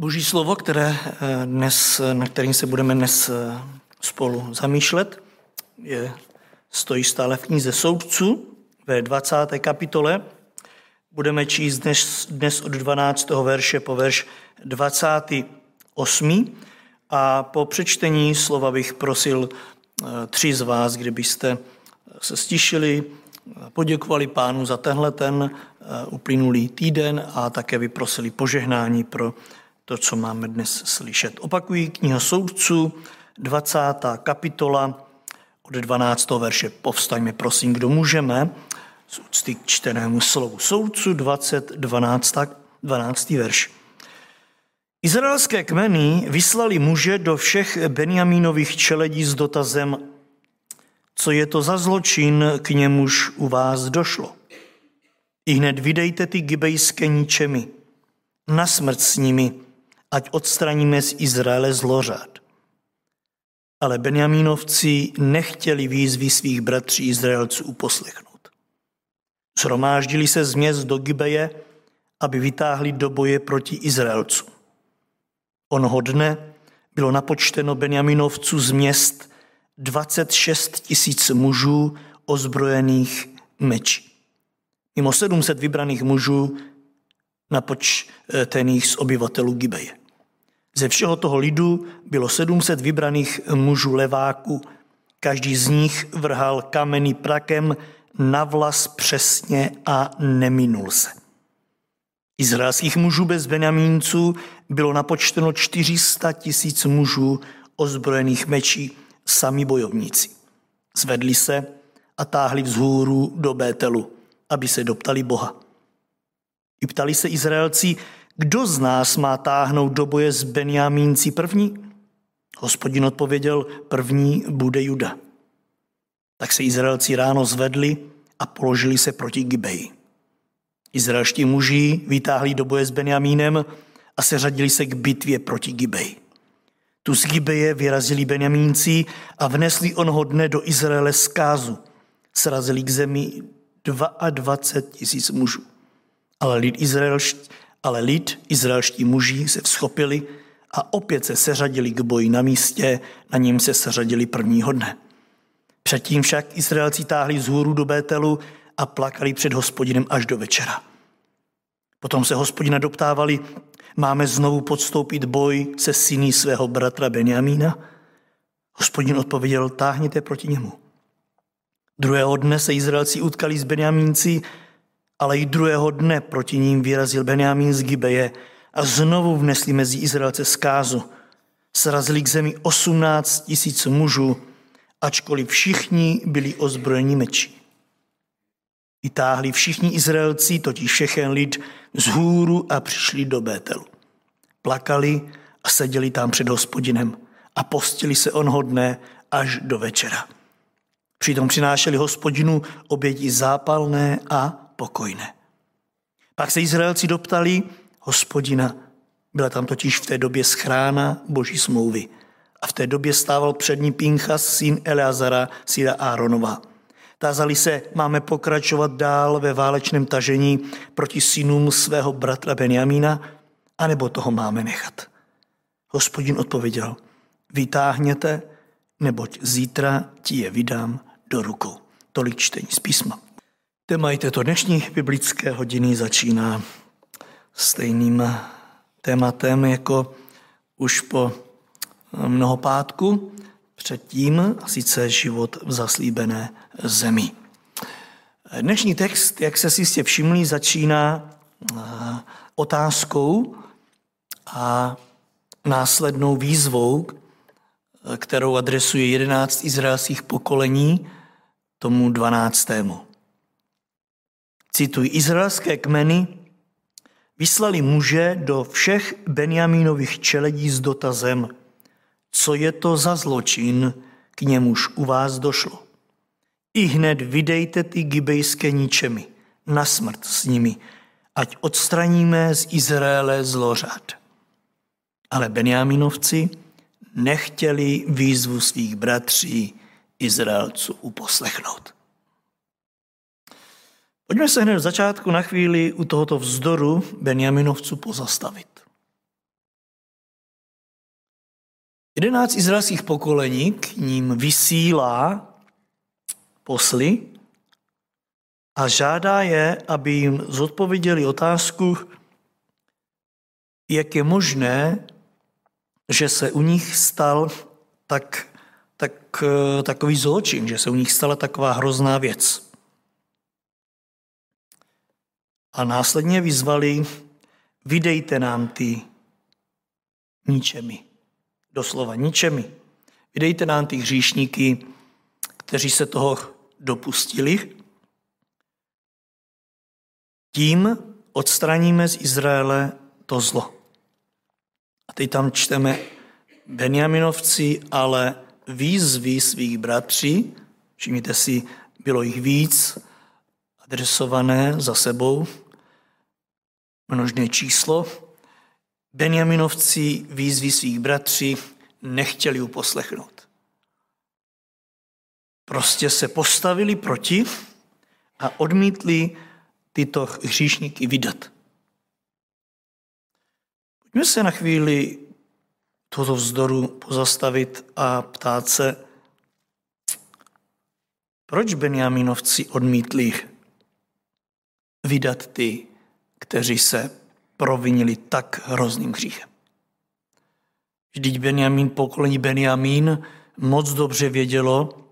Boží slovo, které eh, dnes, na kterým se budeme dnes eh, spolu zamýšlet, je, stojí stále v knize Soudců ve 20. kapitole. Budeme číst dnes, dnes od 12. verše po verš 28. A po přečtení slova bych prosil eh, tři z vás, kdybyste se stišili, poděkovali pánu za tenhle ten uplynulý týden a také vyprosili požehnání pro to, co máme dnes slyšet. Opakují kniha soudců, 20. kapitola od 12. verše. Povstaňme, prosím, kdo můžeme, z úcty k čtenému slovu. Soudců 20, 12, 12. verš. Izraelské kmeny vyslali muže do všech Benjamínových čeledí s dotazem, co je to za zločin, k němuž u vás došlo. I hned vydejte ty gibejské ničemi, na smrt s nimi, ať odstraníme z Izraele zlořád. Ale Benjamínovci nechtěli výzvy svých bratří Izraelců uposlechnout. Zhromáždili se z měst do Gibeje, aby vytáhli do boje proti Izraelcům. Onoho dne bylo napočteno Benjaminovců z měst 26 tisíc mužů ozbrojených mečí. Mimo 700 vybraných mužů napočtených z obyvatelů Gibeje. Ze všeho toho lidu bylo 700 vybraných mužů leváků. Každý z nich vrhal kameny prakem na vlas přesně a neminul se. Izraelských mužů bez Benjamínců bylo napočteno 400 tisíc mužů ozbrojených mečí, sami bojovníci. Zvedli se a táhli vzhůru do Bételu, aby se doptali Boha. I ptali se Izraelci, kdo z nás má táhnout do boje s Benjamínci první? Hospodin odpověděl, první bude Juda. Tak se Izraelci ráno zvedli a položili se proti Gibeji. Izraelští muži vytáhli do boje s Benjamínem a seřadili se k bitvě proti Gibeji. Tu z Gibeje vyrazili Benjamínci a vnesli onho dne do Izraele zkázu. Srazili k zemi 22 tisíc mužů. Ale lid, izraelští, ale lid izraelští muži se vzchopili a opět se seřadili k boji na místě, na něm se seřadili prvního dne. Předtím však Izraelci táhli z hůru do Bételu a plakali před hospodinem až do večera. Potom se hospodina doptávali, máme znovu podstoupit boj se syny svého bratra Benjamína? Hospodin odpověděl, táhněte proti němu. Druhého dne se Izraelci utkali s Benjamínci ale i druhého dne proti ním vyrazil Benjamín z Gibeje a znovu vnesli mezi Izraelce zkázu. Srazili k zemi 18 tisíc mužů, ačkoliv všichni byli ozbrojeni meči. Vytáhli všichni Izraelci, totiž všechen lid, z hůru a přišli do Bételu. Plakali a seděli tam před hospodinem a postili se onho dne až do večera. Přitom přinášeli hospodinu oběti zápalné a pokojné. Pak se Izraelci doptali hospodina. Byla tam totiž v té době schrána boží smlouvy. A v té době stával před ní Pinchas, syn Eleazara, syna Áronova. Tázali se, máme pokračovat dál ve válečném tažení proti synům svého bratra Benjamína, anebo toho máme nechat. Hospodin odpověděl, vytáhněte, neboť zítra ti je vydám do rukou. Tolik čtení z písma. Téma této dnešní biblické hodiny začíná stejným tématem jako už po mnoho pátku předtím, a sice život v zaslíbené zemi. Dnešní text, jak se si jistě všimli, začíná eh, otázkou a následnou výzvou, kterou adresuje jedenáct izraelských pokolení tomu dvanáctému. Cituji, izraelské kmeny vyslali muže do všech Benjamínových čeledí s dotazem, co je to za zločin, k němuž u vás došlo. I hned vydejte ty gibejské ničemi, na smrt s nimi, ať odstraníme z Izraele zlořad. Ale Benjaminovci nechtěli výzvu svých bratří Izraelců uposlechnout. Pojďme se hned v začátku na chvíli u tohoto vzdoru Benjaminovců pozastavit. Jedenáct izraelských pokolení k ním vysílá posly a žádá je, aby jim zodpověděli otázku, jak je možné, že se u nich stal tak, tak, takový zločin, že se u nich stala taková hrozná věc. A následně vyzvali, vydejte nám ty ničemi. Doslova ničemi. Vydejte nám ty hříšníky, kteří se toho dopustili. Tím odstraníme z Izraele to zlo. A teď tam čteme Benjaminovci, ale výzvy svých bratří, všimněte si, bylo jich víc, adresované za sebou, množné číslo. Benjaminovci výzvy svých bratří nechtěli uposlechnout. Prostě se postavili proti a odmítli tyto hříšníky vydat. Pojďme se na chvíli tohoto vzdoru pozastavit a ptát se, proč Benjaminovci odmítli vydat ty, kteří se provinili tak hrozným hříchem. Vždyť Benjamín, pokolení Benjamín, moc dobře vědělo,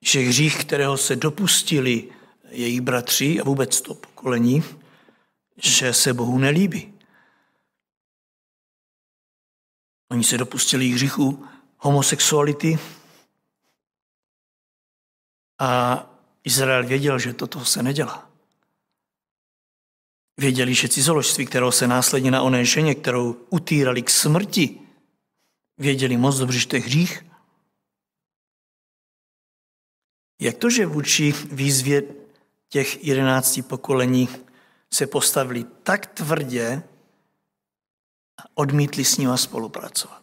že hřích, kterého se dopustili jejich bratři a vůbec to pokolení, že se Bohu nelíbí. Oni se dopustili hříchu homosexuality a Izrael věděl, že toto se nedělá. Věděli, že cizoložství, kterého se následně na oné ženě, kterou utírali k smrti, věděli moc dobře, že to je hřích. Jak to, že vůči výzvě těch jedenácti pokolení se postavili tak tvrdě a odmítli s nima spolupracovat?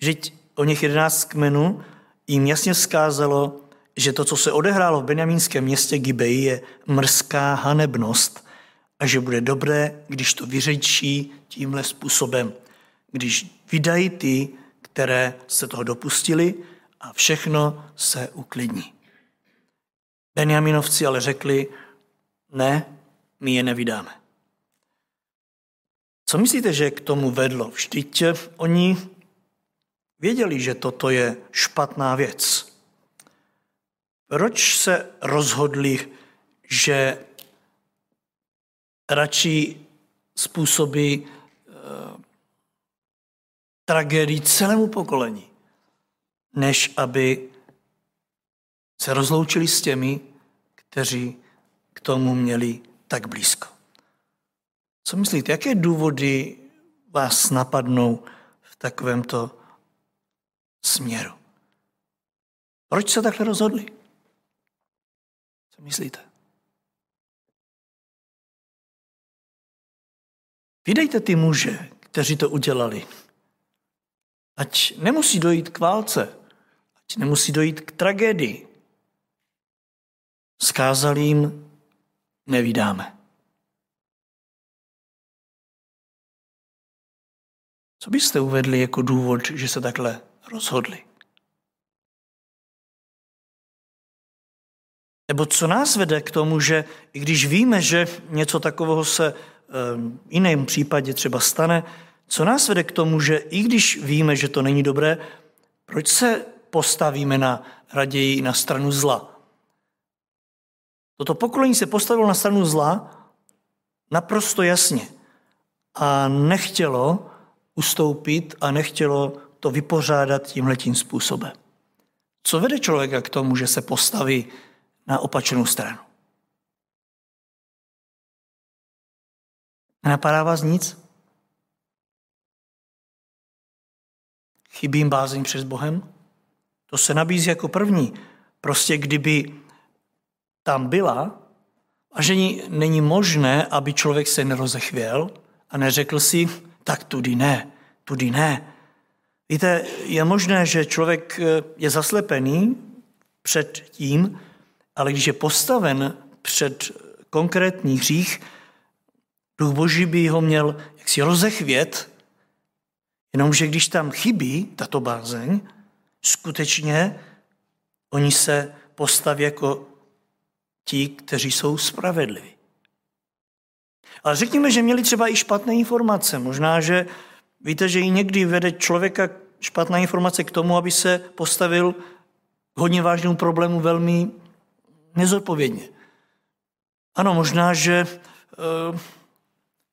Vždyť o něch jedenáct kmenů jim jasně vzkázalo, že to, co se odehrálo v benjamínském městě Gibei, je mrzká hanebnost a že bude dobré, když to vyřečí tímhle způsobem. Když vydají ty, které se toho dopustili a všechno se uklidní. Benjaminovci ale řekli, ne, my je nevydáme. Co myslíte, že k tomu vedlo? Vždyť oni věděli, že toto je špatná věc. Proč se rozhodli, že radši způsobí eh, tragédii celému pokolení, než aby se rozloučili s těmi, kteří k tomu měli tak blízko. Co myslíte, jaké důvody vás napadnou v takovémto směru? Proč se takhle rozhodli? Co myslíte? Vydejte ty muže, kteří to udělali. Ať nemusí dojít k válce, ať nemusí dojít k tragédii. Skázal jim, nevydáme. Co byste uvedli jako důvod, že se takhle rozhodli? Nebo co nás vede k tomu, že i když víme, že něco takového se jiném případě třeba stane, co nás vede k tomu, že i když víme, že to není dobré, proč se postavíme na raději na stranu zla? Toto pokolení se postavilo na stranu zla naprosto jasně a nechtělo ustoupit a nechtělo to vypořádat tímhletím způsobem. Co vede člověka k tomu, že se postaví na opačnou stranu? Nenapadá vás nic? Chybím bázeň před Bohem? To se nabízí jako první. Prostě kdyby tam byla, a že není možné, aby člověk se nerozechvěl a neřekl si, tak tudy ne, tudy ne. Víte, je možné, že člověk eh, je zaslepený před tím, ale když je postaven před konkrétní hřích, Duch Boží by ho měl jaksi rozechvět, Jenomže když tam chybí tato bázeň, skutečně oni se postaví jako ti, kteří jsou spravedliví. Ale řekněme, že měli třeba i špatné informace. Možná, že víte, že i někdy vede člověka špatná informace k tomu, aby se postavil hodně vážnému problému velmi nezodpovědně. Ano, možná, že uh,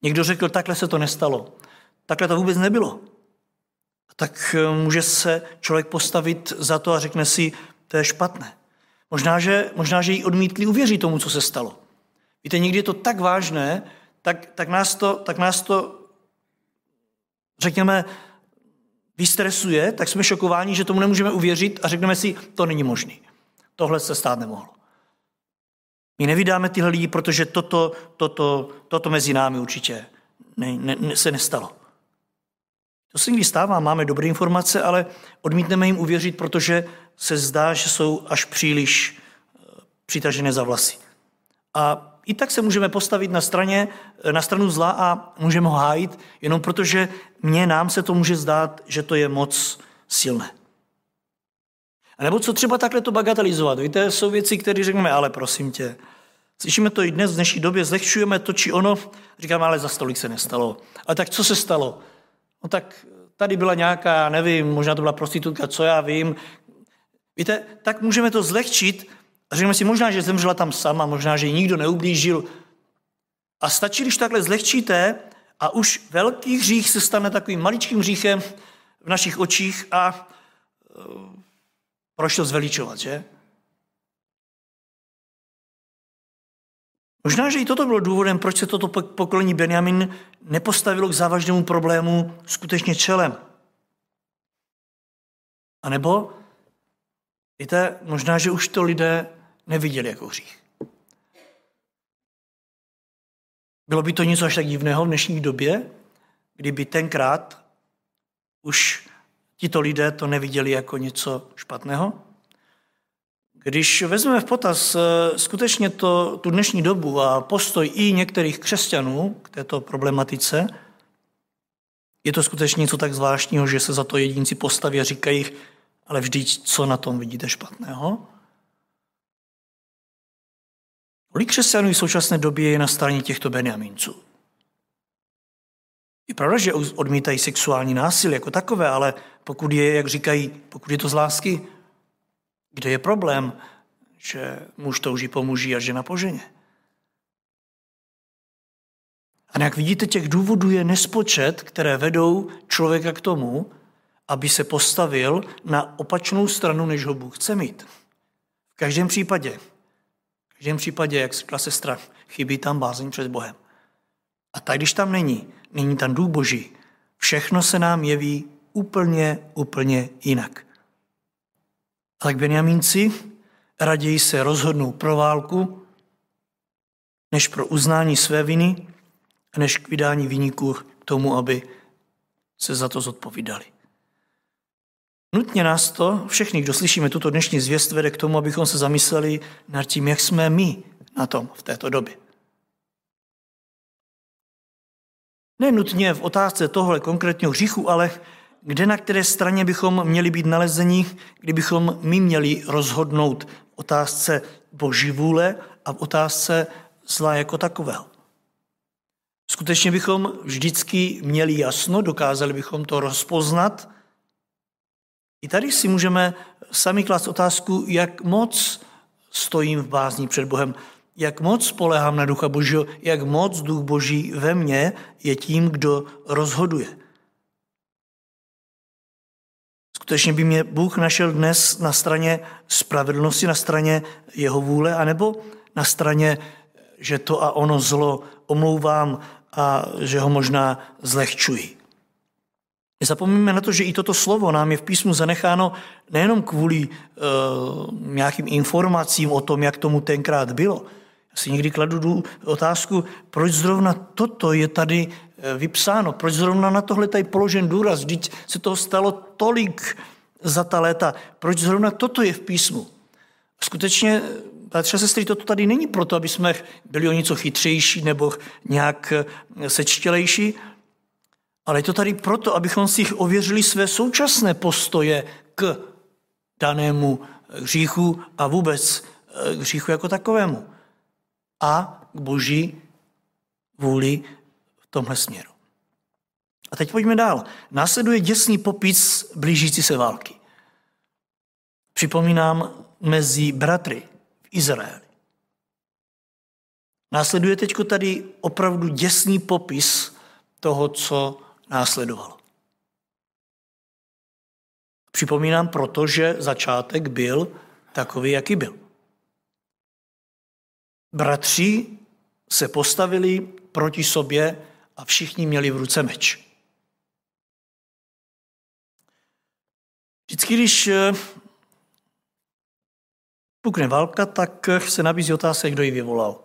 někdo řekl, takhle se to nestalo. Takhle to vůbec nebylo. Tak uh, může se člověk postavit za to a řekne si, to je špatné. Možná, že, možná, že jí odmítli uvěřit tomu, co se stalo. Víte, někdy je to tak vážné, tak, tak, nás, to, tak nás to, řekněme, vystresuje, tak jsme šokováni, že tomu nemůžeme uvěřit a řekneme si, to není možné. Tohle se stát nemohlo. My nevydáme tyhle lidi, protože toto, toto, toto mezi námi určitě ne, ne, se nestalo. To se někdy stává, máme dobré informace, ale odmítneme jim uvěřit, protože se zdá, že jsou až příliš eh, přitažené za vlasy. A i tak se můžeme postavit na, straně, eh, na stranu zla a můžeme ho hájit, jenom protože mně, nám se to může zdát, že to je moc silné. A nebo co třeba takhle to bagatelizovat? Víte, jsou věci, které řekneme, ale prosím tě, slyšíme to i dnes v dnešní době, zlehčujeme to či ono, říkáme, ale za stolik se nestalo. Ale tak co se stalo? No tak tady byla nějaká, nevím, možná to byla prostitutka, co já vím. Víte, tak můžeme to zlehčit a řekneme si, možná, že zemřela tam sama, možná, že ji nikdo neublížil. A stačí, když takhle zlehčíte a už velký hřích se stane takovým maličkým hříchem v našich očích a proč to zveličovat, že? Možná, že i toto bylo důvodem, proč se toto pokolení Benjamin nepostavilo k závažnému problému skutečně čelem. A nebo, víte, možná, že už to lidé neviděli jako hřích. Bylo by to něco až tak divného v dnešní době, kdyby tenkrát už tito lidé to neviděli jako něco špatného? Když vezmeme v potaz eh, skutečně to, tu dnešní dobu a postoj i některých křesťanů k této problematice, je to skutečně něco tak zvláštního, že se za to jedinci postaví a říkají, ale vždyť co na tom vidíte špatného? Kolik křesťanů v současné době je na straně těchto Benjaminců? Je pravda, že odmítají sexuální násilí jako takové, ale pokud je, jak říkají, pokud je to z lásky, kde je problém, že muž touží po muži a žena po ženě? A jak vidíte, těch důvodů je nespočet, které vedou člověka k tomu, aby se postavil na opačnou stranu, než ho Bůh chce mít. V každém případě, v každém případě, jak řekla sestra, chybí tam bázeň před Bohem. A tak, když tam není, není tam duch Boží, všechno se nám jeví úplně, úplně jinak. A tak Benjamínci raději se rozhodnou pro válku, než pro uznání své viny, než k vydání vyníků k tomu, aby se za to zodpovídali. Nutně nás to, všechny, kdo slyšíme tuto dnešní zvěst, vede k tomu, abychom se zamysleli nad tím, jak jsme my na tom v této době. Ne nutně v otázce tohle konkrétního hříchu, ale kde na které straně bychom měli být nalezeni, kdybychom my měli rozhodnout v otázce boží vůle a v otázce zla jako takového. Skutečně bychom vždycky měli jasno, dokázali bychom to rozpoznat. I tady si můžeme sami klást otázku, jak moc stojím v bázní před Bohem, jak moc spolehám na Ducha Božího, jak moc Duch Boží ve mně je tím, kdo rozhoduje. Skutečně by mě Bůh našel dnes na straně spravedlnosti, na straně jeho vůle, anebo na straně, že to a ono zlo omlouvám a že ho možná zlehčuji. Nezapomínáme na to, že i toto slovo nám je v písmu zanecháno nejenom kvůli uh, nějakým informacím o tom, jak tomu tenkrát bylo. Si někdy kladu otázku, proč zrovna toto je tady Eh, vypsáno. Proč zrovna na tohle tady položen důraz? Vždyť se toho stalo tolik za ta léta. Proč zrovna toto je v písmu? Skutečně, bratře sestry, toto tady není proto, aby jsme byli o něco chytřejší nebo nějak eh, sečtělejší, Ale je to tady proto, abychom si ověřili své současné postoje k danému hříchu a vůbec eh, hříchu jako takovému. A k boží vůli v tomhle směru. A teď pojďme dál. Následuje děsný popis blížící se války. Připomínám mezi bratry v Izraeli. Následuje teď tady opravdu děsný popis toho, co následovalo. Připomínám proto, že začátek byl takový, jaký byl. Bratři se postavili proti sobě a všichni měli v ruce meč. Vždycky, když eh, pukne válka, tak se nabízí otázka, kdo ji vyvolal.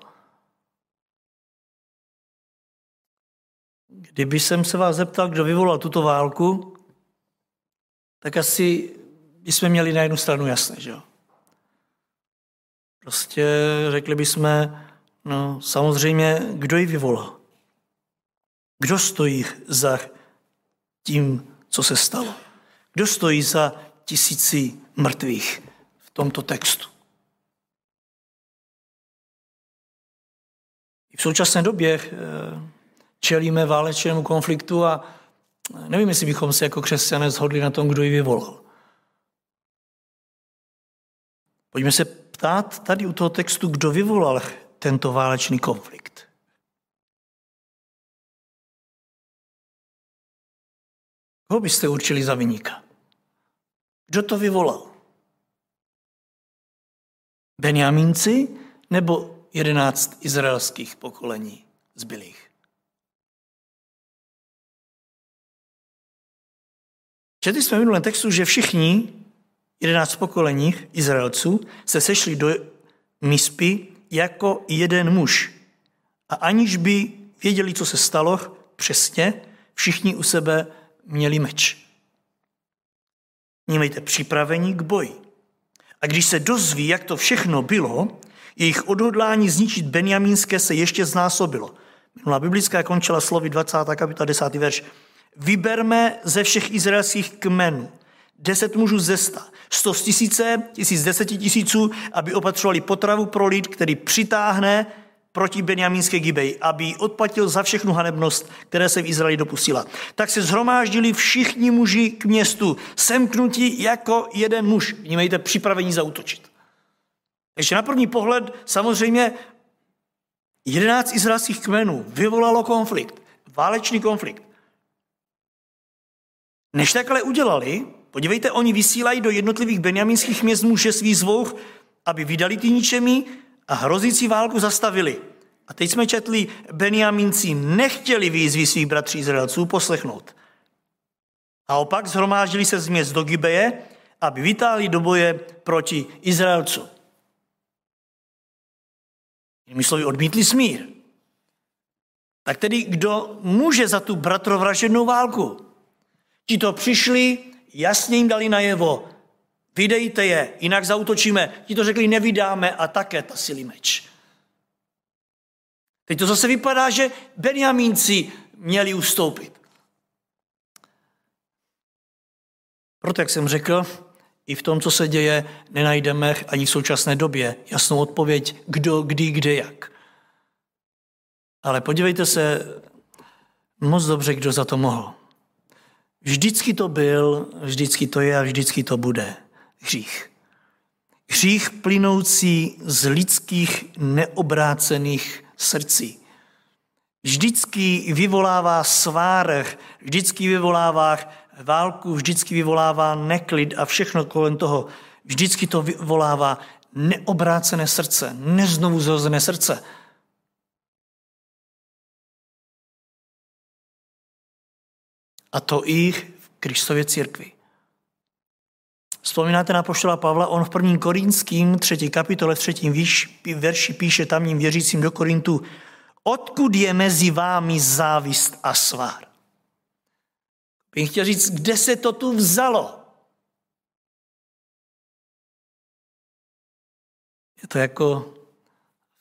Kdyby jsem se vás zeptal, kdo vyvolal tuto válku, tak asi bychom měli na jednu stranu jasné, že jo? Prostě řekli bychom, no samozřejmě, kdo ji vyvolal? Kdo stojí za tím, co se stalo? Kdo stojí za tisíci mrtvých v tomto textu? I v současné době eh, čelíme válečnému konfliktu a nevím, jestli bychom se jako křesťané shodli na tom, kdo ji vyvolal. Pojďme se ptát tady u toho textu, kdo vyvolal tento válečný konflikt. Koho byste určili za vyníka? Kdo to vyvolal? Benjamínci nebo jedenáct izraelských pokolení zbylých? Četli jsme v minulém textu, že všichni, jedenáct pokolení Izraelců, se sešli do Mispy jako jeden muž. A aniž by věděli, co se stalo přesně, všichni u sebe měli meč. Mějte připravení k boji. A když se dozví, jak to všechno bylo, jejich odhodlání zničit Benjamínské se ještě znásobilo. Minulá biblická končila slovy 20. kapitola 10. verš. Vyberme ze všech izraelských kmenů deset mužů ze sta, sto z tisíce, tisíc deseti tisíců, aby opatřovali potravu pro lid, který přitáhne proti Benjamínské Gibej, aby odplatil za všechnu hanebnost, které se v Izraeli dopustila. Tak se zhromáždili všichni muži k městu, semknutí jako jeden muž. Vnímejte, připravení zautočit. Takže na první pohled samozřejmě jedenáct izraelských kmenů vyvolalo konflikt, válečný konflikt. Než takhle udělali, podívejte, oni vysílají do jednotlivých benjamínských měst muže svých zvouch, aby vydali ty ničemi a hrozící válku zastavili. A teď jsme četli, Benjamínci nechtěli výzvy svých bratří Izraelců poslechnout. A opak zhromáždili se z měst do Gibeje, aby vytáhli do boje proti Izraelcům. Jinými slovy, odmítli smír. Tak tedy kdo může za tu bratrovražednou válku? Ti to přišli, jasně jim dali najevo, vydejte je, jinak zautočíme. Ti to řekli, nevydáme a také tasili meč. Teď to zase vypadá, že Benjamínci měli ustoupit. Proto, jak jsem řekl, i v tom, co se děje, nenajdeme ani v současné době jasnou odpověď, kdo, kdy, kde, jak. Ale podívejte se moc dobře, kdo za to mohl. Vždycky to byl, vždycky to je a vždycky to bude hřích. Hřích plynoucí z lidských neobrácených srdcí. Vždycky vyvolává svárech, vždycky vyvolává válku, vždycky vyvolává neklid a všechno kolem toho. Vždycky to vyvolává neobrácené srdce, neznovu zrozené srdce. A to i v Kristově církvi. Vzpomínáte na poštola Pavla, on v prvním Korínským, třetí kapitole, v třetím verši píše tamním věřícím do Korintu, odkud je mezi vámi závist a svár? Bych chtěl říct, kde se to tu vzalo? Je to jako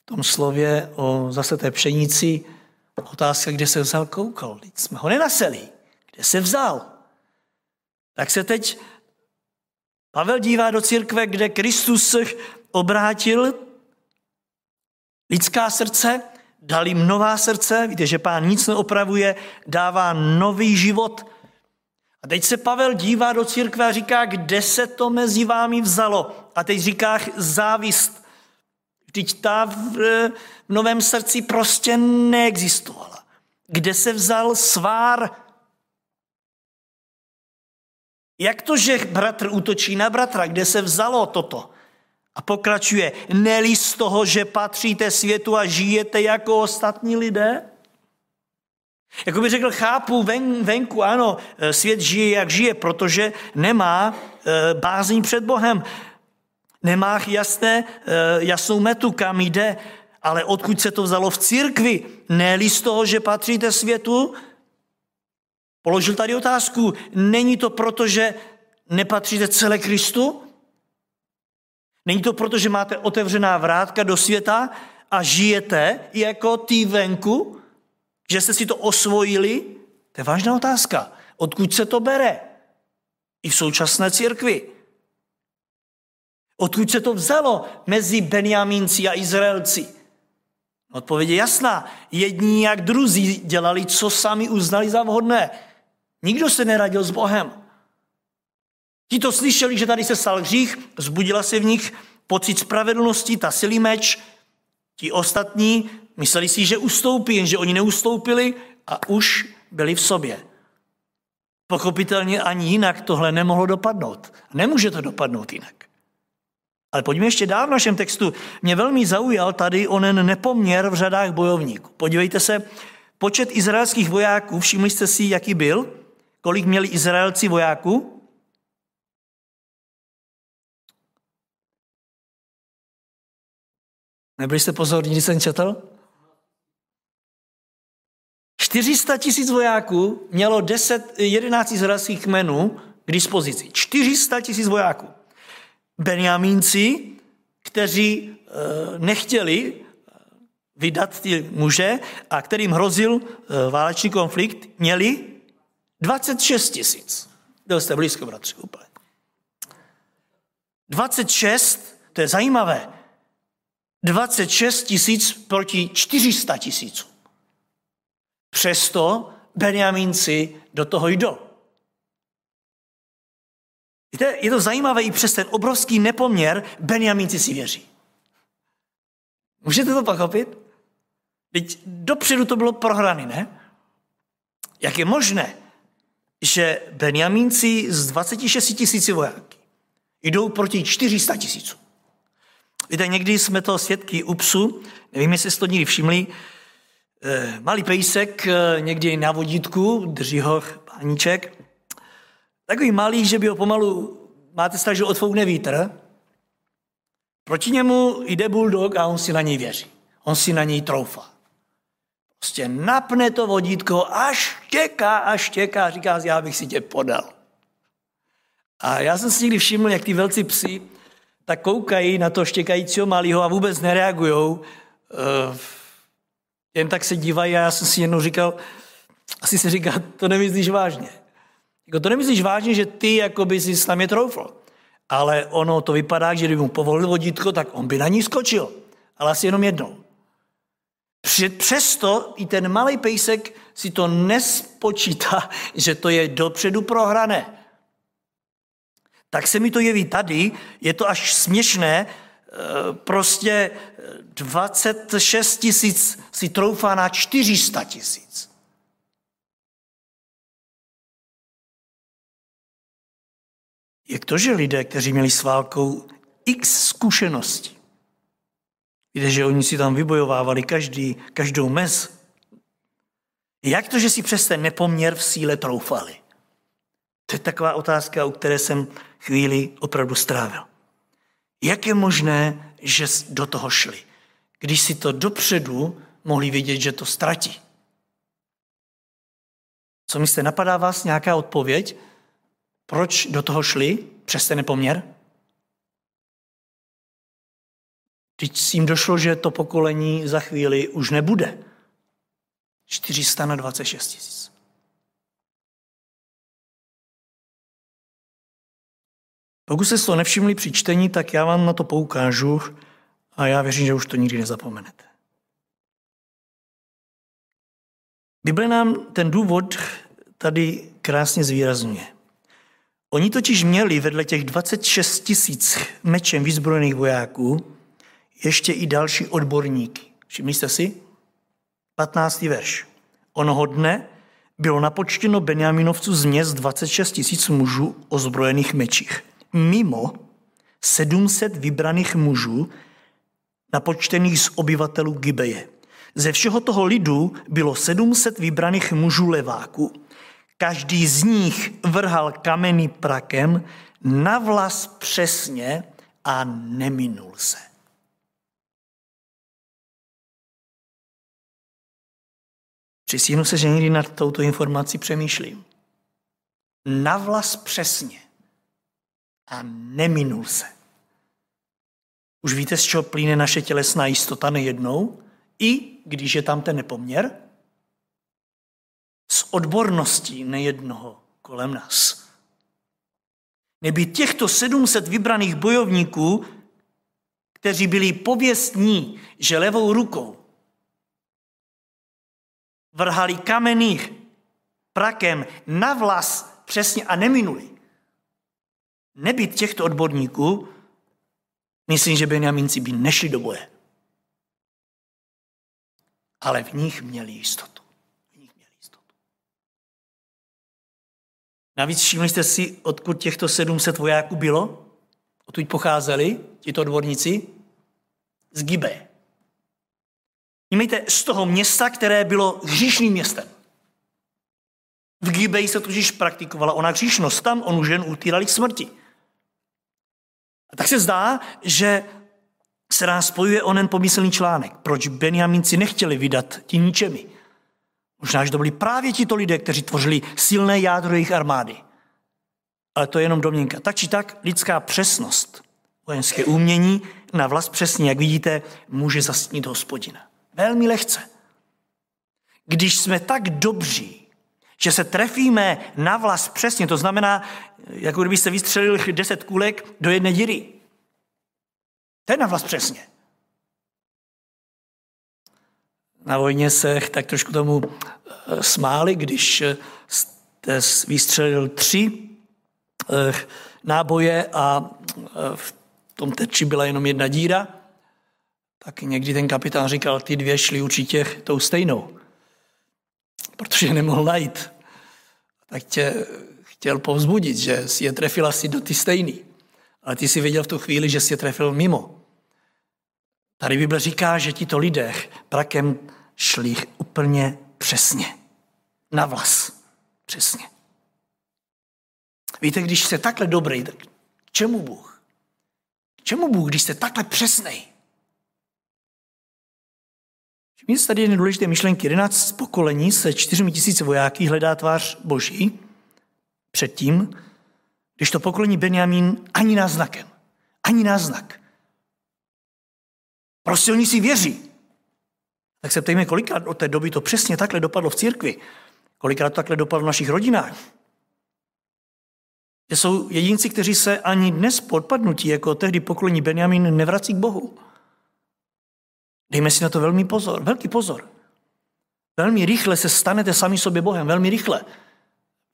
v tom slově o zase té pšenici otázka, kde se vzal koukol. Teď jsme ho nenaseli. Kde se vzal. Tak se teď Pavel dívá do církve, kde Kristus obrátil lidská srdce, dal jim nová srdce, víte, že pán nic neopravuje, dává nový život. A teď se Pavel dívá do církve a říká, kde se to mezi vámi vzalo. A teď říká závist. Vždyť ta v, v novém srdci prostě neexistovala. Kde se vzal svár? Jak to, že bratr útočí na bratra? Kde se vzalo toto? A pokračuje, neli z toho, že patříte světu a žijete jako ostatní lidé? Jako by řekl, chápu ven, venku, ano, e, svět žije, jak žije, protože nemá e, bázní před Bohem. Nemá jasné, e, jasnou metu, kam jde, ale odkud se to vzalo v církvi? ne z toho, že patříte světu? Položil tady otázku, není to proto, že nepatříte celé Kristu? Není to proto, že máte otevřená vrátka do světa a žijete jako ty venku? Že jste si to osvojili? To je vážná otázka. Odkud se to bere? I v současné církvi. Odkud se to vzalo mezi Benjamínci a Izraelci? Odpověď je jasná. Jedni jak druzí dělali, co sami uznali za vhodné. Nikdo se neradil s Bohem. Ti to slyšeli, že tady se stal hřích, zbudila se v nich pocit spravedlnosti, ta silý meč. Ti ostatní mysleli si, že ustoupí, jenže oni neustoupili a už byli v sobě. Pochopitelně ani jinak tohle nemohlo dopadnout. Nemůže to dopadnout jinak. Ale pojďme ještě dál v našem textu. Mě velmi zaujal tady onen nepoměr v řadách bojovníků. Podívejte se, počet izraelských vojáků, všimli jste si, jaký byl? Kolik měli Izraelci vojáků? Nebyli jste pozorní, když jsem četl? 400 tisíc vojáků mělo 10, 11 izraelských kmenů k dispozici. 400 tisíc vojáků. Benjamínci, kteří e, nechtěli eh, vydat ty muže a kterým hrozil e, válečný konflikt, měli 26 tisíc. Byl jste blízko, bratři, úplně. 26, to je zajímavé, 26 tisíc proti 400 tisíců. Přesto Benjamínci do toho jdou. Víte, je to zajímavé i přes ten obrovský nepoměr, Benjamínci si věří. Můžete to pochopit? Teď dopředu to bylo prohraný, ne? Jak je možné, že Benjamínci z 26 tisíci vojáky jdou proti 400 tisíců? Víte, někdy jsme to svědky u psu, nevím, jestli jste to někdy všimli, eh, malý pejsek eh, někdy na vodítku, drží ho páníček, takový malý, že by ho pomalu, máte strach, že odfoukne vítr, proti němu jde bulldog a on si na něj věří. On si na něj troufá. Prostě napne to vodítko a štěká a štěká a říká, já bych si tě podal. A já jsem si někdy všiml, jak ty velcí psi tak koukají na to štěkajícího malého a vůbec nereagují. Eh, jen tak se dívají a já jsem si jednou říkal, asi si říká, to nemyslíš vážně. Jako to nemyslíš vážně, že ty jako by si s námi troufl. Ale ono to vypadá, že kdyby mu povolil vodítko, tak on by na ní skočil. Ale asi jenom jednou. Přesto i ten malý pejsek si to nespočítá, že to je dopředu prohrané tak se mi to jeví tady, je to až směšné, eh, prostě 26 tisíc si troufá na 400 tisíc. Jak to, že lidé, kteří měli s válkou x zkušeností, víte, že oni si tam vybojovávali každý, každou mez, jak to, že si přes ten nepoměr v síle troufali? To je taková otázka, u které jsem chvíli opravdu strávil. Jak je možné, že do toho šli, když si to dopředu mohli vědět, že to ztratí? Co myslíte, napadá vás nějaká odpověď? Proč do toho šli přes ten nepoměr? Vždyť jim došlo, že to pokolení za chvíli už nebude. 426 tisíc. Pokud se to nevšimli při čtení, tak já vám na to poukážu a já věřím, že už to nikdy nezapomenete. Bible nám ten důvod tady krásně zvýrazňuje. Oni totiž měli vedle těch 26 tisíc mečem vyzbrojených vojáků ještě i další odborníky. Všimli jste si? 15. verš. Onoho dne bylo napočtěno Benjaminovců z měst 26 tisíc mužů ozbrojených mečích. Mimo 700 vybraných mužů napočtených z obyvatelů Gibeje. Ze všeho toho lidu bylo 700 vybraných mužů leváků. Každý z nich vrhal kameny prakem na vlas přesně a neminul se. Přisíhnu se, že někdy nad touto informací přemýšlím. Na vlas přesně a neminul se. Už víte, z čeho plíne naše tělesná jistota nejednou? I když je tam ten nepoměr? Z odborností nejednoho kolem nás. Nebýt těchto 700 vybraných bojovníků, kteří byli pověstní, že levou rukou vrhali kamenných prakem na vlas přesně a neminuli. Nebyt těchto odborníků, myslím, že Benjaminci by nešli do boje. Ale v nich měli jistotu. V nich měli jistotu. Navíc všimli jste si, odkud těchto 700 vojáků bylo? Odkud pocházeli tito odborníci? Z Gibe. Vnímejte, z toho města, které bylo hříšným městem. V Gibeji se totiž praktikovala ona hříšnost. Tam onu žen utírali k smrti. A tak se zdá, že se nás spojuje onen pomyslný článek. Proč Benjaminci nechtěli vydat ti ničemi? Možná, že to byli právě tito lidé, kteří tvořili silné jádro jejich armády. Ale to je jenom domněnka. Tak či tak lidská přesnost, vojenské umění na vlast přesně, jak vidíte, může zastínit hospodina. Velmi lehce. Když jsme tak dobří, že se trefíme na vlas přesně, to znamená, jako kdybyste vystřelil deset kulek do jedné díry. To je na vlas přesně. Na vojně se tak trošku tomu eh, smáli, když eh, jste vystřelil tři eh, náboje a v tom terči byla jenom jedna díra, tak někdy ten kapitán říkal, ty dvě šly určitě tou stejnou, protože nemohl najít. Tak tě chtěl povzbudit, že si je trefil asi do ty stejný. Ale ty si věděl v tu chvíli, že si je trefil mimo. Tady Bible říká, že tito lidé prakem šli úplně přesně. Na vlas. Přesně. Víte, když jste takhle dobrý, tak k čemu Bůh? K čemu Bůh, když jste takhle přesnej? Všimněte tady jedné důležité myšlenky. 11 pokolení se čtyřmi tisíci vojáky hledá tvář Boží předtím, když to pokolení Benjamín ani náznakem. Ani náznak. Prostě oni si věří. Tak se ptejme, kolikrát od té doby to přesně takhle dopadlo v církvi. Kolikrát to takhle dopadlo v našich rodinách. Jsou jedinci, kteří se ani dnes podpadnutí, jako tehdy pokolení Benjamin, nevrací k Bohu. Dejme si na to velmi pozor, velký pozor. Velmi rychle se stanete sami sobě Bohem, velmi rychle.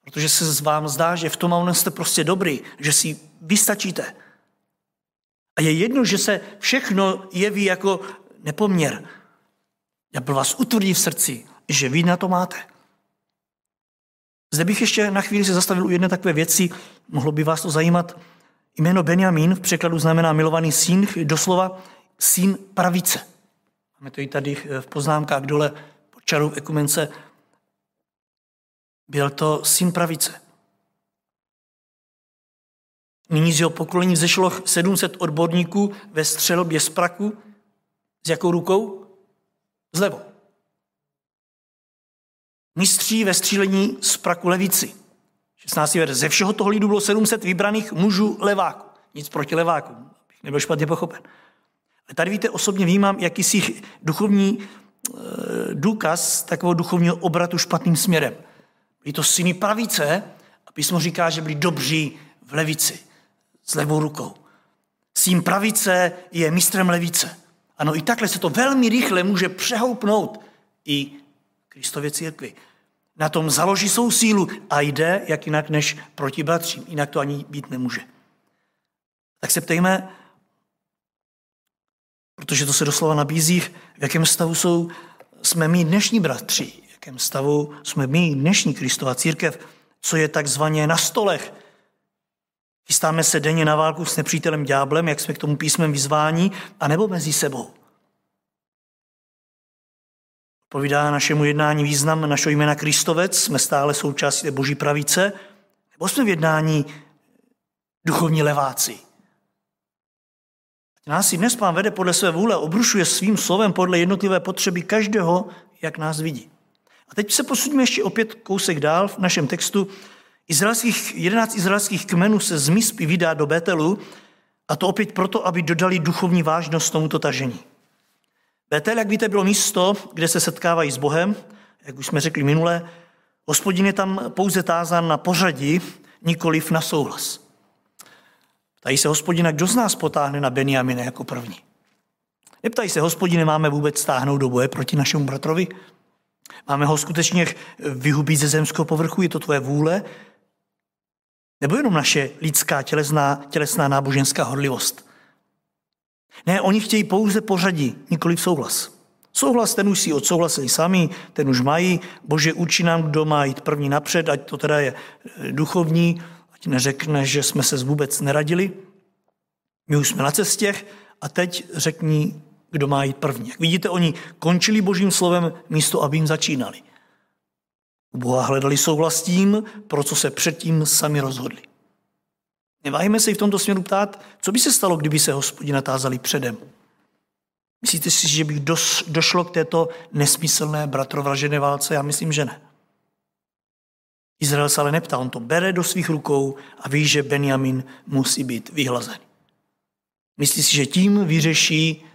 Protože se vám zdá, že v tom a jste prostě dobrý, že si vystačíte. A je jedno, že se všechno jeví jako nepoměr. Já byl vás utvrdí v srdci, že vy na to máte. Zde bych ještě na chvíli se zastavil u jedné takové věci, mohlo by vás to zajímat. Jméno Benjamín v překladu znamená milovaný syn, doslova syn pravice. Máme to i tady v poznámkách dole pod čarou ekumence. Byl to syn pravice. Nyní z jeho pokolení vzešlo 700 odborníků ve střelbě z praku. S jakou rukou? Z levou. Mistří ve střílení z praku levici. 16. verze. Ze všeho toho lidu bylo 700 vybraných mužů leváků. Nic proti levákům, abych nebyl špatně pochopen. Tady víte, osobně vnímám jakýsi duchovní eh, důkaz takového duchovního obratu špatným směrem. Byli to syny pravice a písmo říká, že byli dobří v levici s levou rukou. Sým pravice je mistrem levice. Ano, i takhle se to velmi rychle může přehoupnout i Kristově církvi. Na tom založí svou sílu a jde jak jinak než proti bratřím. Jinak to ani být nemůže. Tak se ptejme, protože to se doslova nabízí, v jakém stavu jsou, jsme my dnešní bratři, v jakém stavu jsme my dnešní Kristova církev, co je takzvaně na stolech. Chystáme se denně na válku s nepřítelem ďáblem, jak jsme k tomu písmem vyzvání, anebo mezi sebou. Povídá našemu jednání význam našeho jména Kristovec, jsme stále součástí té boží pravice, nebo jsme v jednání duchovní leváci. Nás si dnes pán vede podle své vůle, obrušuje svým slovem podle jednotlivé potřeby každého, jak nás vidí. A teď se posudíme ještě opět kousek dál v našem textu. Izraelských, 11 izraelských kmenů se z Mispy vydá do Betelu, a to opět proto, aby dodali duchovní vážnost tomuto tažení. Betel, jak víte, bylo místo, kde se setkávají s Bohem, jak už jsme řekli minule. Hospodin je tam pouze tázán na pořadí, nikoliv na souhlas. Ptají se hospodina, kdo z nás potáhne na Benjamine jako první. Neptají se, hospodine, máme vůbec stáhnout do boje proti našemu bratrovi? Máme ho skutečně vyhubit ze zemského povrchu? Je to tvoje vůle? Nebo jenom naše lidská tělesná, tělesná náboženská horlivost? Ne, oni chtějí pouze pořadí, nikoli souhlas. Souhlas ten už si odsouhlasili sami, ten už mají. Bože, učí nám, kdo má jít první napřed, ať to teda je eh, duchovní, ať neřekne, že jsme se vůbec neradili. My už jsme na cestě a teď řekni, kdo má jít první. Jak vidíte, oni končili božím slovem místo, aby jim začínali. U Boha hledali souhlas tím, pro co se předtím sami rozhodli. Neváhejme se i v tomto směru ptát, co by se stalo, kdyby se hospodina natázali předem. Myslíte si, že by došlo k této nesmyslné bratrovražené válce? Já myslím, že ne. Izrael se ale neptá, on to bere do svých rukou a ví, že Benjamin musí být vyhlazen. Myslí si, že tím vyřeší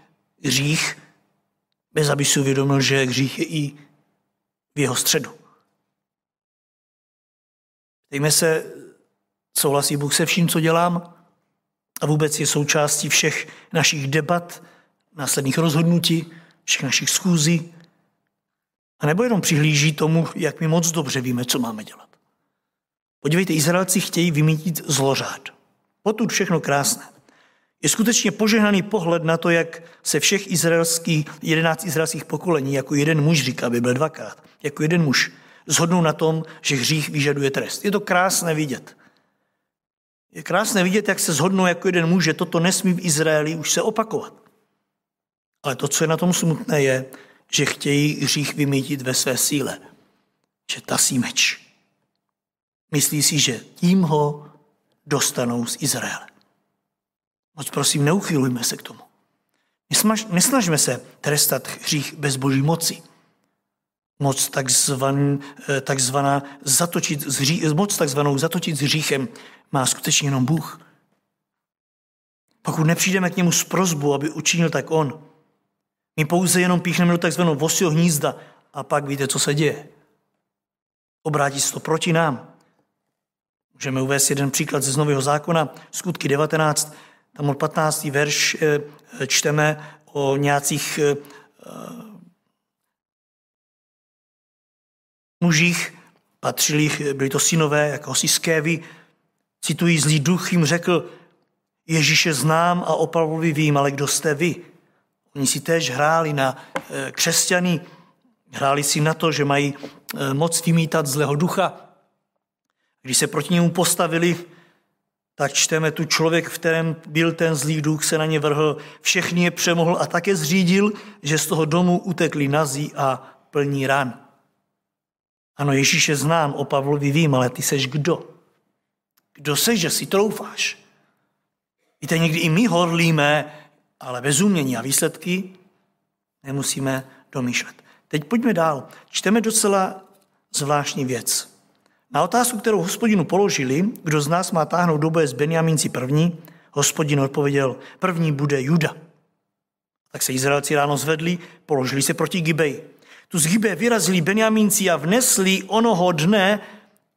hřích, bez aby si uvědomil, že hřích je i v jeho středu. Ptejme se, souhlasí Bůh se vším, co dělám a vůbec je součástí všech našich debat, následných rozhodnutí, všech našich schůzí, a nebo jenom přihlíží tomu, jak my moc dobře víme, co máme dělat. Podívejte, Izraelci chtějí vymítit zlořád. Potud všechno krásné. Je skutečně požehnaný pohled na to, jak se všech izraelských, jedenáct izraelských pokolení, jako jeden muž říká byl dvakrát, jako jeden muž, zhodnou na tom, že hřích vyžaduje trest. Je to krásné vidět. Je krásné vidět, jak se zhodnou jako jeden muž, že toto nesmí v Izraeli už se opakovat. Ale to, co je na tom smutné, je, že chtějí hřích vymítit ve své síle. Že tasí meč. Myslí si, že tím ho dostanou z Izraele. Moc prosím, neuchylujme se k tomu. Nesnažme se trestat hřích bez boží moci. Moc, takzvan, eh, takzvaná zatočit s hří, moc takzvanou zatočit s hříchem má skutečně jenom Bůh. Pokud nepřijdeme k němu s prozbu, aby učinil tak on, my pouze jenom píchneme do takzvaného vosího hnízda a pak víte, co se děje. Obrátí se to proti nám. Můžeme uvést jeden příklad ze Nového zákona, skutky 19, tam od 15. verš eh, čteme o nějakých eh, mužích, patřili, byli to synové, jako si Skévy, citují zlý duch, jim řekl, Ježíše znám a o Pavlovi vím, ale kdo jste vy? Oni si též hráli na eh, křesťany, hráli si na to, že mají eh, moc vymítat zlého ducha. Když se proti němu postavili, tak čteme tu člověk, v kterém byl ten zlý duch, se na ně vrhl, všechny je přemohl a také zřídil, že z toho domu utekli nazí a plní ran. Ano, Ježíše znám, o Pavlovi vím, ale ty seš kdo? Kdo seš, že si troufáš? Víte, někdy i my horlíme, ale bez umění a výsledky nemusíme domýšlet. Teď pojďme dál. Čteme docela zvláštní věc. Na otázku, kterou hospodinu položili, kdo z nás má táhnout do boje s Benjamínci první, hospodin odpověděl, první bude Juda. Tak se Izraelci ráno zvedli, položili se proti Gibej. Tu z Gibe vyrazili Benjamínci a vnesli onoho dne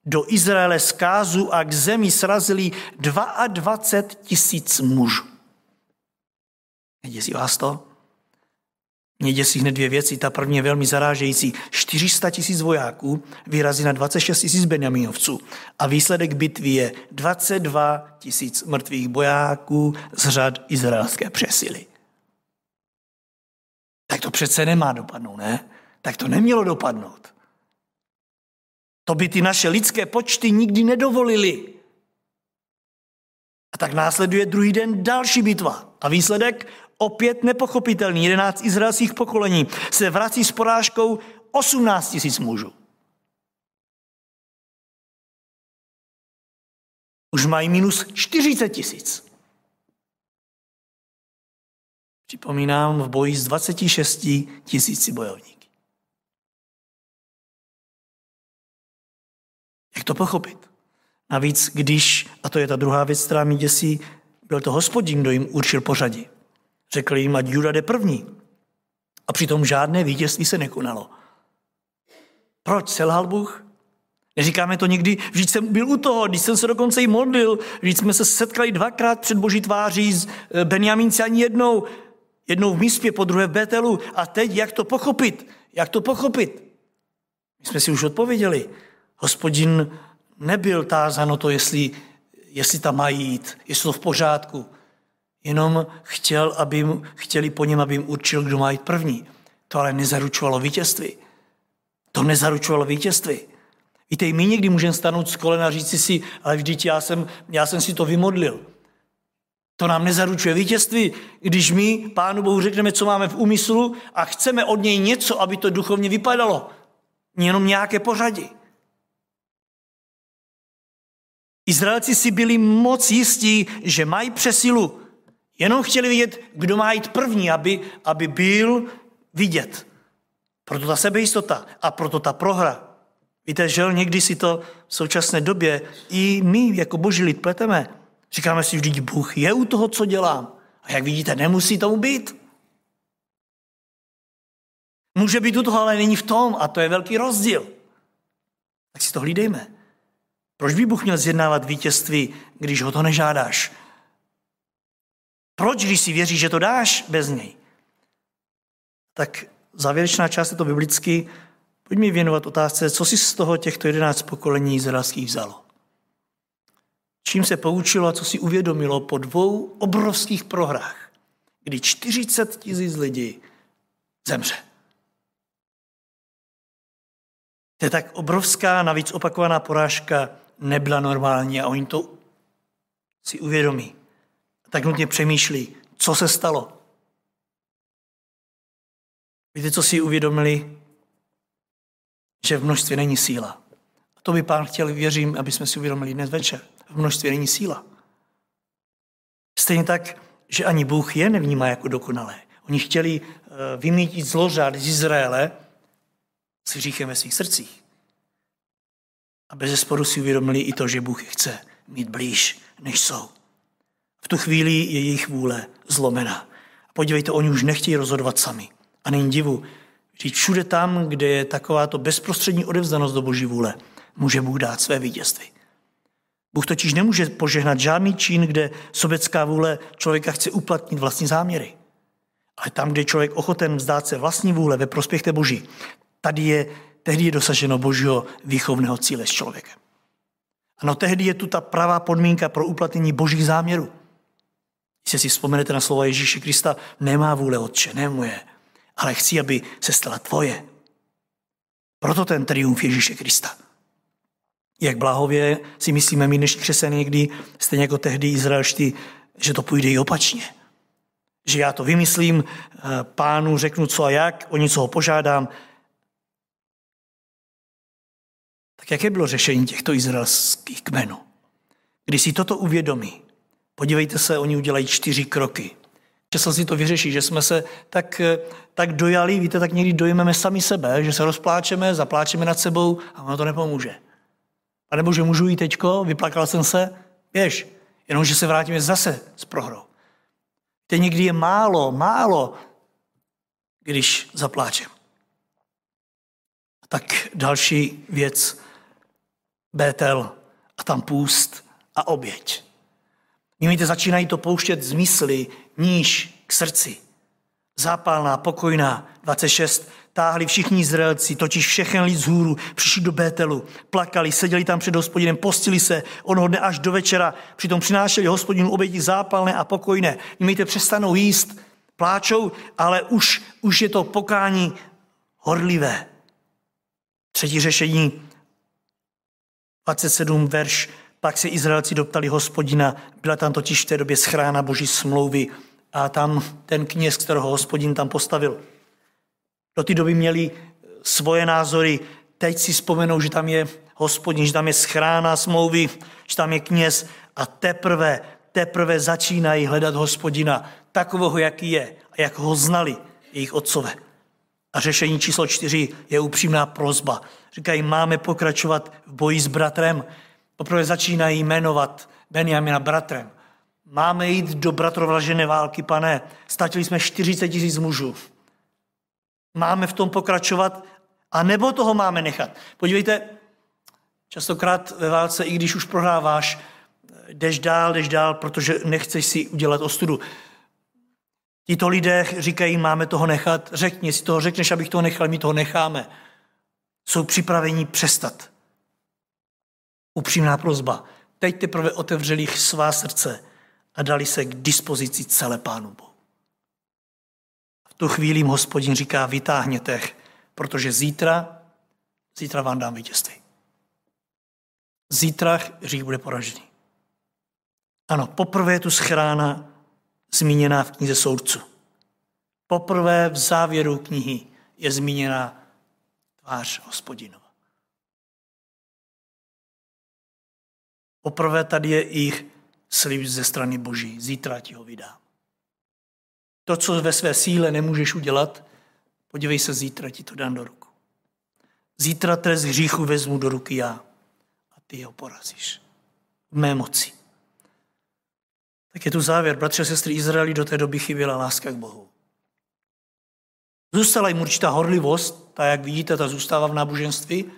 do Izraele zkázu a k zemi srazili 22 tisíc mužů. Neděsí vás to? Mě děsí hned dvě věci. Ta první je velmi zarážející. 400 tisíc vojáků vyrazí na 26 tisíc benjaminovců. A výsledek bitvy je 22 tisíc mrtvých bojáků z řad izraelské přesily. Tak to přece nemá dopadnout, ne? Tak to nemělo dopadnout. To by ty naše lidské počty nikdy nedovolili. A tak následuje druhý den další bitva. A výsledek opět nepochopitelný. Jedenáct izraelských pokolení se vrací s porážkou 18 tisíc mužů. Už mají minus 40 tisíc. Připomínám v boji s 26 tisíci bojovníky. Jak to pochopit? Navíc, když, a to je ta druhá věc, která mi děsí, byl to hospodin, kdo jim určil pořadí. Řekl jim, ať Juda jde první. A přitom žádné vítězství se nekonalo. Proč selhal Bůh? Neříkáme to někdy, vždyť jsem byl u toho, když jsem se dokonce i modlil, vždyť jsme se setkali dvakrát před boží tváří s eh, Benjamínci ani jednou, jednou v místě, po druhé v Betelu. A teď jak to pochopit? Jak to pochopit? My jsme si už odpověděli. Hospodin nebyl tázan o to, jestli, jestli tam mají jít, jestli to v pořádku. Jenom chtěl, aby, chtěli po něm, aby jim určil, kdo má jít první. To ale nezaručovalo vítězství. To nezaručovalo vítězství. Víte, my někdy můžeme stanout z kolena a říct si, ale vždyť já jsem, já jsem si to vymodlil. To nám nezaručuje vítězství, když my Pánu Bohu řekneme, co máme v úmyslu a chceme od něj něco, aby to duchovně vypadalo. Jenom nějaké pořadí. Izraelci si byli moc jistí, že mají přesilu. Jenom chtěli vidět, kdo má jít první, aby, aby byl vidět. Proto ta sebejistota a proto ta prohra. Víte, že někdy si to v současné době i my jako boží lid pleteme. Říkáme si vždyť, Bůh je u toho, co dělám. A jak vidíte, nemusí tomu být. Může být u toho, ale není v tom. A to je velký rozdíl. Tak si to hlídejme. Proč by Bůh měl zjednávat vítězství, když ho to nežádáš? Proč, když si věříš, že to dáš bez něj? Tak závěrečná část je to biblicky. Pojďme věnovat otázce, co si z toho těchto jedenáct pokolení izraelských vzalo. Čím se poučilo a co si uvědomilo po dvou obrovských prohrách, kdy 40 tisíc lidí zemře. To je tak obrovská, navíc opakovaná porážka nebyla normální a oni to si uvědomí tak nutně přemýšlí, co se stalo. Víte, co si uvědomili? Že v množství není síla. A to by pán chtěl, věřím, aby jsme si uvědomili dnes večer. V množství není síla. Stejně tak, že ani Bůh je nevnímá jako dokonalé. Oni chtěli eh, vymítit zlořád z Izraele s hříchem ve svých srdcích. A bez sporu si uvědomili i to, že Bůh je chce mít blíž, než jsou. V tu chvíli je jejich vůle zlomena. Podívejte, oni už nechtějí rozhodovat sami. A není divu, že všude tam, kde je takováto bezprostřední odevzdanost do boží vůle, může Bůh dát své vítězství. Bůh totiž nemůže požehnat žádný čin, kde sobecká vůle člověka chce uplatnit vlastní záměry. Ale tam, kde je člověk ochoten vzdát se vlastní vůle ve prospěch té boží, tady je, tehdy je dosaženo božího výchovného cíle s člověkem. Ano, tehdy je tu ta pravá podmínka pro uplatnění božích záměrů. Jestli si vzpomenete na slova Ježíše Krista, nemá vůle Otče, ne moje, ale chci, aby se stala tvoje. Proto ten triumf Ježíše Krista. Jak bláhově si myslíme my dnešní křesťané někdy, stejně jako tehdy Izraelští, že to půjde i opačně. Že já to vymyslím, eh, pánu řeknu co a jak, o něco ho požádám. Tak jaké bylo řešení těchto izraelských kmenů? Když si toto uvědomí, Podívejte se, oni udělají čtyři kroky. Často si to vyřeší, že jsme se tak, tak dojali, víte, tak někdy dojmeme sami sebe, že se rozpláčeme, zapláčeme nad sebou a ono to nepomůže. A nebo že můžu jít teďko, vyplakal jsem se, běž, jenomže se vrátíme zase s prohrou. Víte, někdy je málo, málo, když zapláčem. Tak další věc Bétel a tam půst a oběť. Nímejte, začínají to pouštět z mysli níž k srdci. Zápalná, pokojná, 26. Táhli všichni Izraelci, totiž všechen lid z hůru, přišli do Bételu, plakali, seděli tam před hospodinem, postili se onoho dne až do večera, přitom přinášeli hospodinu oběti zápalné a pokojné. Nímejte, přestanou jíst, pláčou, ale už, už je to pokání horlivé. Třetí řešení, 27 verš, pak se Izraelci doptali hospodina, byla tam totiž v té době schrána boží smlouvy a tam ten kněz, kterého hospodin tam postavil. Do té doby měli svoje názory, teď si vzpomenou, že tam je hospodin, že tam je schrána smlouvy, že tam je kněz a teprve, teprve začínají hledat hospodina, takového, jaký je a jak ho znali jejich otcové. A řešení číslo čtyři je upřímná prozba. Říkají, máme pokračovat v boji s bratrem. Poprvé začínají jmenovat Benjamina bratrem. Máme jít do bratrovražené války, pane. Statili jsme 40 tisíc mužů. Máme v tom pokračovat, a nebo toho máme nechat. Podívejte, častokrát ve válce, i když už prohráváš, jdeš dál, jdeš dál, protože nechceš si udělat ostudu. Tito lidé říkají, máme toho nechat, řekni, si toho řekneš, abych toho nechal, my toho necháme. Jsou připraveni přestat. Upřímná prozba. Teď teprve otevřeli svá srdce a dali se k dispozici celé Pánu Bohu. V tu chvíli jim hospodin říká, vytáhněte, protože zítra, zítra vám dám vítězství. Zítra hřích bude poražený. Ano, poprvé je tu schrána zmíněná v knize soudců. Poprvé v závěru knihy je zmíněna tvář hospodinova. Poprvé tady je jich slib ze strany Boží. Zítra ti ho vydám. To, co ve své síle nemůžeš udělat, podívej se, zítra ti to dám do ruku. Zítra trest hříchu vezmu do ruky já a ty ho porazíš. V mé moci. Tak je tu závěr. Bratře a sestry Izraeli do té doby chyběla láska k Bohu. Zůstala jim určitá horlivost, ta, jak vidíte, ta zůstává v náboženství.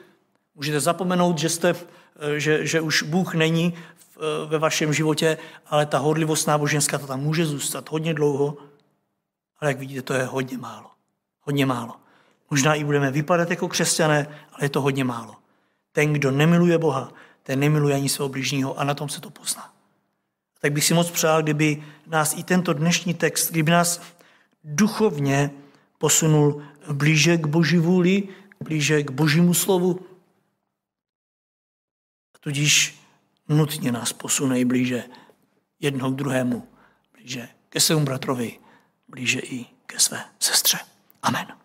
Můžete zapomenout, že, jste, že, že už Bůh není ve vašem životě, ale ta horlivost náboženská, to tam může zůstat hodně dlouho, ale jak vidíte, to je hodně málo. Hodně málo. Možná i budeme vypadat jako křesťané, ale je to hodně málo. Ten, kdo nemiluje Boha, ten nemiluje ani svého bližního a na tom se to pozná. Tak bych si moc přál, kdyby nás i tento dnešní text, kdyby nás duchovně posunul blíže k Boží vůli, blíže k Božímu slovu. Tudíž nutně nás posune i blíže jednoho k druhému, blíže ke svému bratrovi, blíže i ke své sestře. Amen.